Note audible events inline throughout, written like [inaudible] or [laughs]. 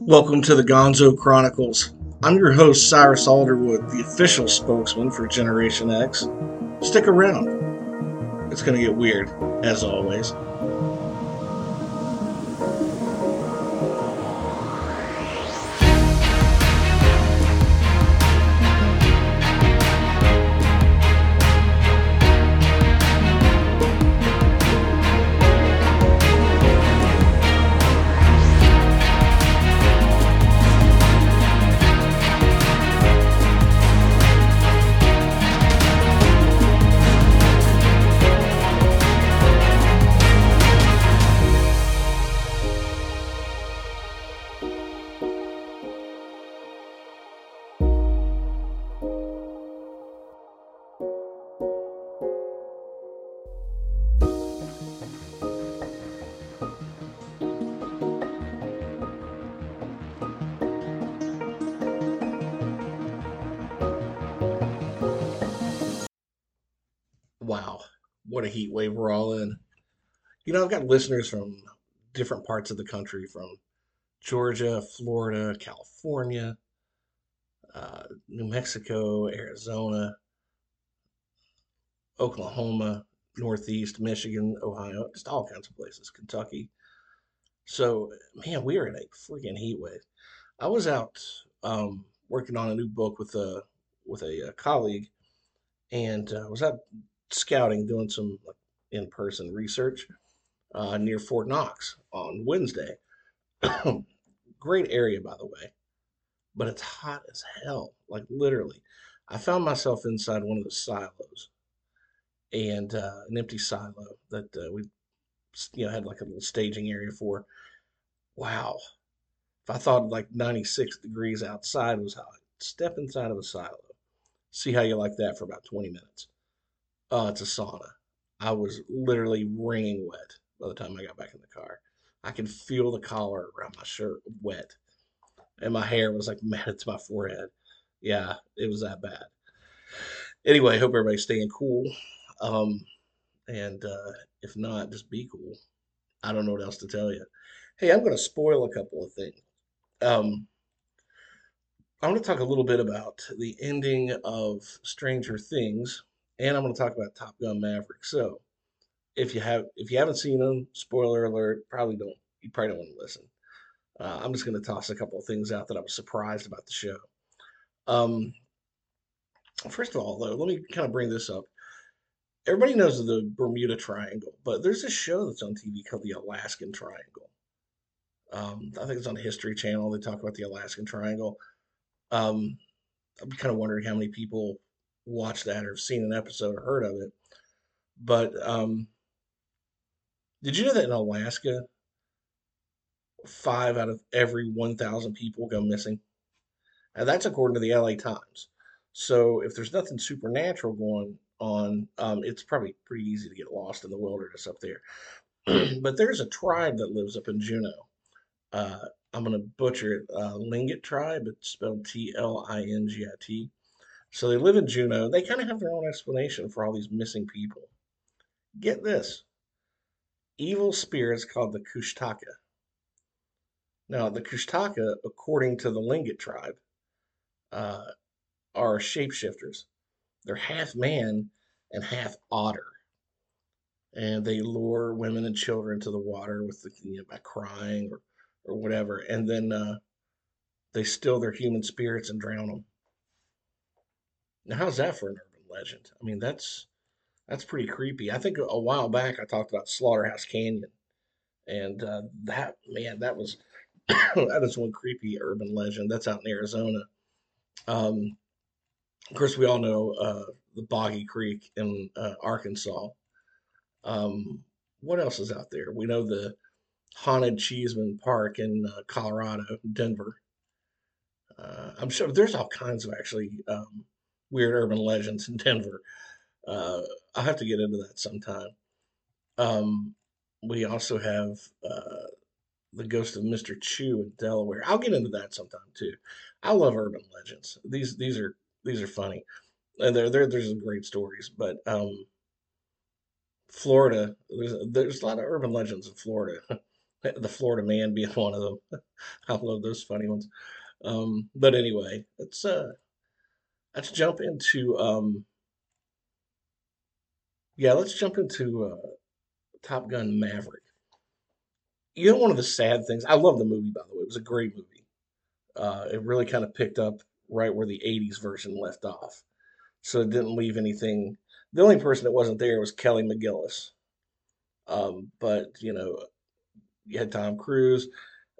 Welcome to the Gonzo Chronicles. I'm your host, Cyrus Alderwood, the official spokesman for Generation X. Stick around. It's going to get weird, as always. What a heat wave we're all in. You know, I've got listeners from different parts of the country, from Georgia, Florida, California, uh, New Mexico, Arizona, Oklahoma, Northeast, Michigan, Ohio, just all kinds of places, Kentucky. So, man, we are in a freaking heat wave. I was out um, working on a new book with a with a, uh colleague, and uh, was out scouting, doing some like, in-person research uh, near Fort Knox on Wednesday. [coughs] Great area, by the way, but it's hot as hell. Like literally, I found myself inside one of the silos, and uh, an empty silo that uh, we, you know, had like a little staging area for. Wow, if I thought like 96 degrees outside was hot, step inside of a silo. See how you like that for about 20 minutes. Oh, it's a sauna. I was literally wringing wet by the time I got back in the car. I could feel the collar around my shirt wet, and my hair was like [laughs] matted to my forehead. Yeah, it was that bad. Anyway, hope everybody's staying cool. Um, and uh, if not, just be cool. I don't know what else to tell you. Hey, I'm going to spoil a couple of things. Um, I want to talk a little bit about the ending of Stranger Things, and I'm going to talk about Top Gun Maverick. So, if you have if you haven't seen them, spoiler alert, probably don't you probably don't want to listen. Uh, I'm just going to toss a couple of things out that I was surprised about the show. Um, first of all, though, let me kind of bring this up. Everybody knows the Bermuda Triangle, but there's this show that's on TV called the Alaskan Triangle. Um, I think it's on the History Channel. They talk about the Alaskan Triangle. Um, I'm kind of wondering how many people watched that or seen an episode or heard of it. But um, did you know that in Alaska, five out of every 1,000 people go missing? And that's according to the LA Times. So if there's nothing supernatural going on, um, it's probably pretty easy to get lost in the wilderness up there. [clears throat] but there's a tribe that lives up in Juneau. Uh, I'm going to butcher it. Uh, Tlingit tribe. It's spelled T L I N G I T. So they live in Juneau. They kind of have their own explanation for all these missing people. Get this evil spirits called the Kushtaka. Now, the Kushtaka, according to the Tlingit tribe, uh, are shapeshifters. They're half man and half otter. And they lure women and children to the water with the, you know, by crying or, or whatever. And then uh, they steal their human spirits and drown them. Now, how's that for an urban legend? I mean, that's that's pretty creepy. I think a while back I talked about Slaughterhouse Canyon, and uh, that man, that was [coughs] that is one creepy urban legend. That's out in Arizona. Um, of course, we all know uh, the Boggy Creek in uh, Arkansas. Um, what else is out there? We know the haunted Cheeseman Park in uh, Colorado, Denver. Uh, I'm sure there's all kinds of actually um, weird urban legends in Denver. Uh, I'll have to get into that sometime. Um, we also have uh, the ghost of Mr. Chew in Delaware. I'll get into that sometime too. I love urban legends. These these are these are funny, and they're, they're there's some great stories. But um, Florida, there's there's a lot of urban legends in Florida. [laughs] the Florida Man being [laughs] one of them. I love those funny ones. Um, but anyway, let's uh, let's jump into um, yeah, let's jump into uh, Top Gun Maverick. You know, one of the sad things. I love the movie, by the way. It was a great movie. Uh, it really kind of picked up right where the '80s version left off, so it didn't leave anything. The only person that wasn't there was Kelly McGillis. Um, but you know, you had Tom Cruise.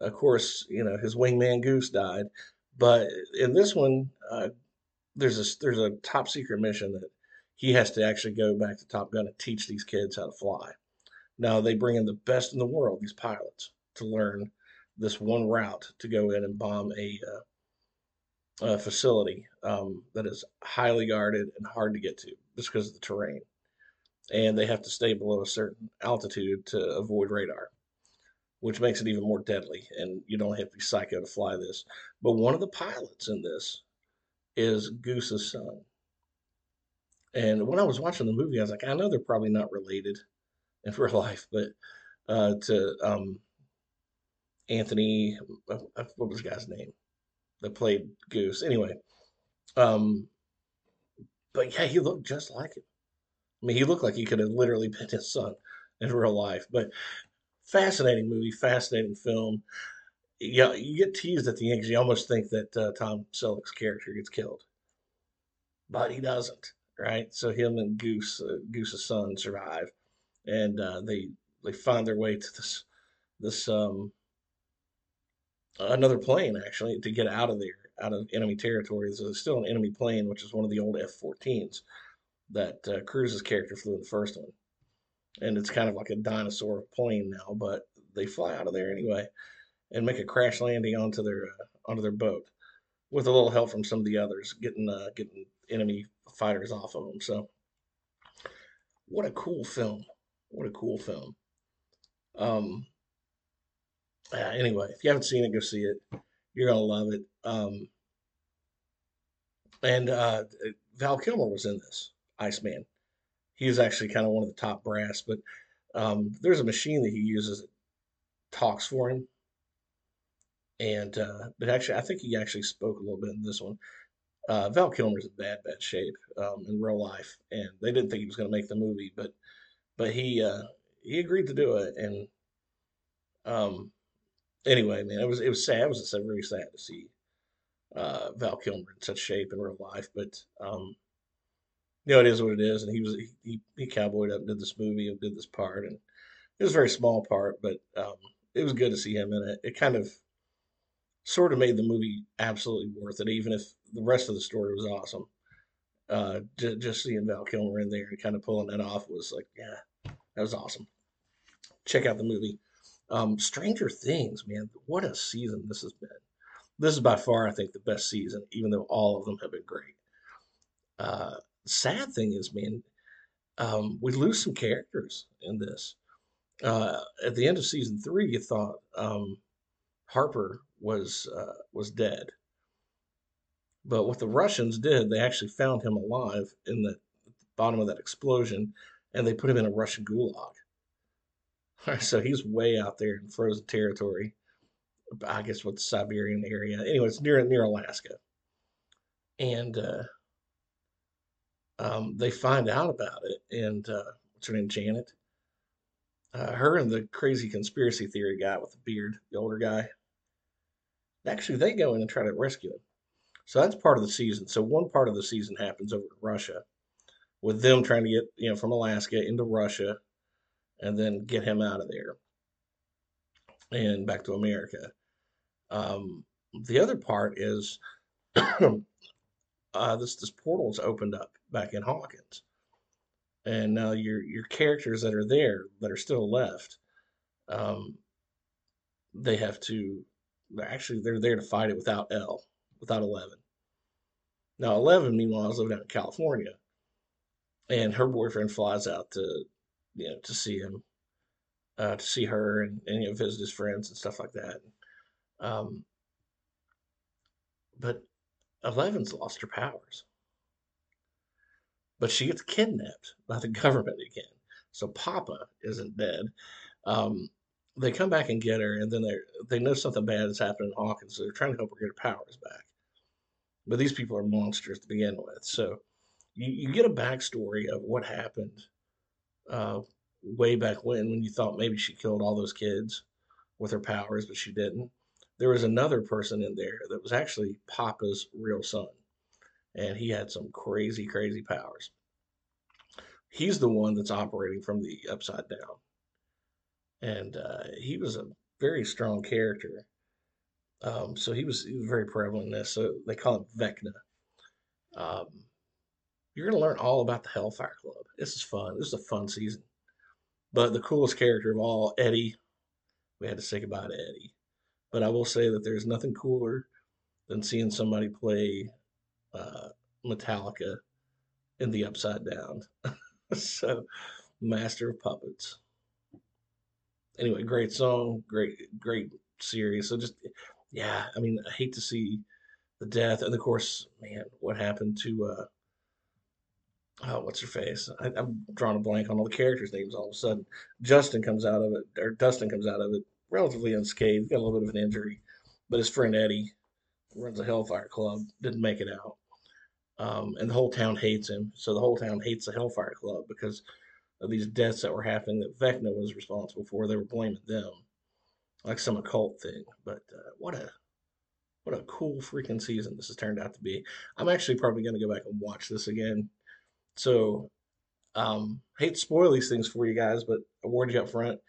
Of course, you know his wingman Goose died, but in this one, uh, there's a there's a top secret mission that he has to actually go back to Top Gun and teach these kids how to fly. Now they bring in the best in the world, these pilots, to learn this one route to go in and bomb a, uh, a facility um, that is highly guarded and hard to get to just because of the terrain. And they have to stay below a certain altitude to avoid radar which makes it even more deadly. And you don't have to be psycho to fly this. But one of the pilots in this is Goose's son. And when I was watching the movie, I was like, I know they're probably not related in [laughs] real life, but uh, to um, Anthony, uh, uh, what was the guy's name that played Goose? Anyway, um, but yeah, he looked just like him. I mean, he looked like he could have literally been his son in real life. But fascinating movie, fascinating film. Yeah, you get teased at the end because you almost think that uh, Tom Selleck's character gets killed, but he doesn't. Right? So him and Goose, uh, Goose's son, survive, and uh, they they find their way to this this um another plane actually to get out of there, out of enemy territory. There's still an enemy plane, which is one of the old F-14s that uh, Cruise's character flew in the first one and it's kind of like a dinosaur plane now, but they fly out of there anyway and make a crash landing onto their uh, onto their boat with a little help from some of the others, getting uh, getting enemy fighters off of them. So, what a cool film! What a cool film. Um. Uh, anyway, if you haven't seen it, go see it. You're gonna love it. Um. And uh, Val Kilmer was in this Iceman he was actually kind of one of the top brass. But um, there's a machine that he uses that talks for him. And uh, but actually, I think he actually spoke a little bit in this one. Uh, Val Kilmer's in bad, bad shape um, in real life, and they didn't think he was going to make the movie, but but he uh, he agreed to do it. And um, anyway, man, it was it was sad. It was very sad to see uh, Val Kilmer in such shape in real life, but um, you know, it is what it is. And he was he he cowboyed up and did this movie and did this part, and it was a very small part, but um, it was good to see him in it. It kind of sort of made the movie absolutely worth it, even if the rest of the story was awesome. Uh, just, just seeing Val Kilmer in there and kind of pulling that off was like, yeah, that was awesome. Check out the movie. Um, Stranger Things, man, what a season this has been. This is by far, I think, the best season, even though all of them have been great. Uh, sad thing is, man, um, we lose some characters in this. Uh, at the end of season three, you thought um, Hopper was uh, was dead, but what the Russians did, they actually found him alive in the bottom of that explosion, and they put him in a Russian gulag. [laughs] so he's way out there in frozen territory. I guess what the Siberian area. Anyway, it's near near Alaska, and uh, um, they find out about it, and uh, what's her name, Janet? Uh, her and the crazy conspiracy theory guy with the beard, the older guy. Actually, they go in and try to rescue him. So that's part of the season. So one part of the season happens over in Russia, with them trying to get you know from Alaska into Russia, and then get him out of there and back to America. Um, the other part is [clears throat] uh, this this portal's opened up back in Hawkins, and now your your characters that are there that are still left, um, they have to actually they're there to fight it without L, without Eleven. Now Eleven, meanwhile, is living out in California, and her boyfriend flies out to you know to see him, uh, to see her and, and you know visit his friends and stuff like that. Um, but Eleven's lost her powers. But she gets kidnapped by the [laughs] government again. So Papa isn't dead. Um, they come back and get her, and then they they know something bad has happened in Hawkins, so they're trying to help her get her powers back. But these people are monsters to begin with, so you, you get a backstory of what happened uh, way back when, when you thought maybe she killed all those kids with her powers, but she didn't. There was another person in there that was actually Papa's real son, and he had some crazy, crazy powers. He's the one that's operating from the upside down and uh, he was a very strong character. Um, so he was, he was very prevalent in this. So they call him Vecna. Um, you're going to learn all about the Hellfire Club. This is fun. This is a fun season. But the coolest character of all, Eddie, we had to say goodbye to Eddie. But I will say that there's nothing cooler than seeing somebody play uh, Metallica in the Upside Down. [laughs] so, Master of Puppets anyway, great song, great, great series. So just, yeah, I mean, I hate to see the death, and of course, man, what happened to uh, oh, what's her face? I, I'm drawing a blank on all the characters' names. All of a sudden, Justin comes out of it, or Dustin comes out of it relatively unscathed. Got a little bit of an injury, but his friend Eddie runs a Hellfire Club. Didn't make it out, um, and the whole town hates him. So the whole town hates the Hellfire Club because of these deaths that were happening that Vecna was responsible for. They were blaming them, like some occult thing. But uh, what a what a cool freaking season this has turned out to be. I'm actually probably going to go back and watch this again. So, um, hate to spoil these things for you guys, but I warned you up front.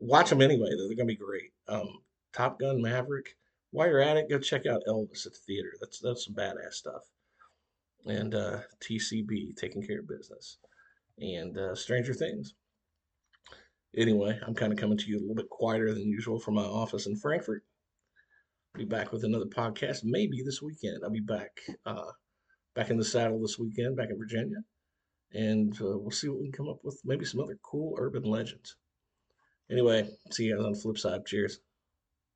Watch them anyway. They're going to be great. Um, Top Gun Maverick. While you're at it, go check out Elvis at the theater. That's that's some badass stuff. And uh, TCB, taking care of business and uh, Stranger Things. Anyway, I'm kind of coming to you a little bit quieter than usual from my office in Frankfort. Be back with another podcast maybe this weekend. I'll be back uh, back in the saddle this weekend, back in Virginia, and uh, we'll see what we can come up with. Maybe some other cool urban legends. Anyway, see you guys on the flip side. Cheers.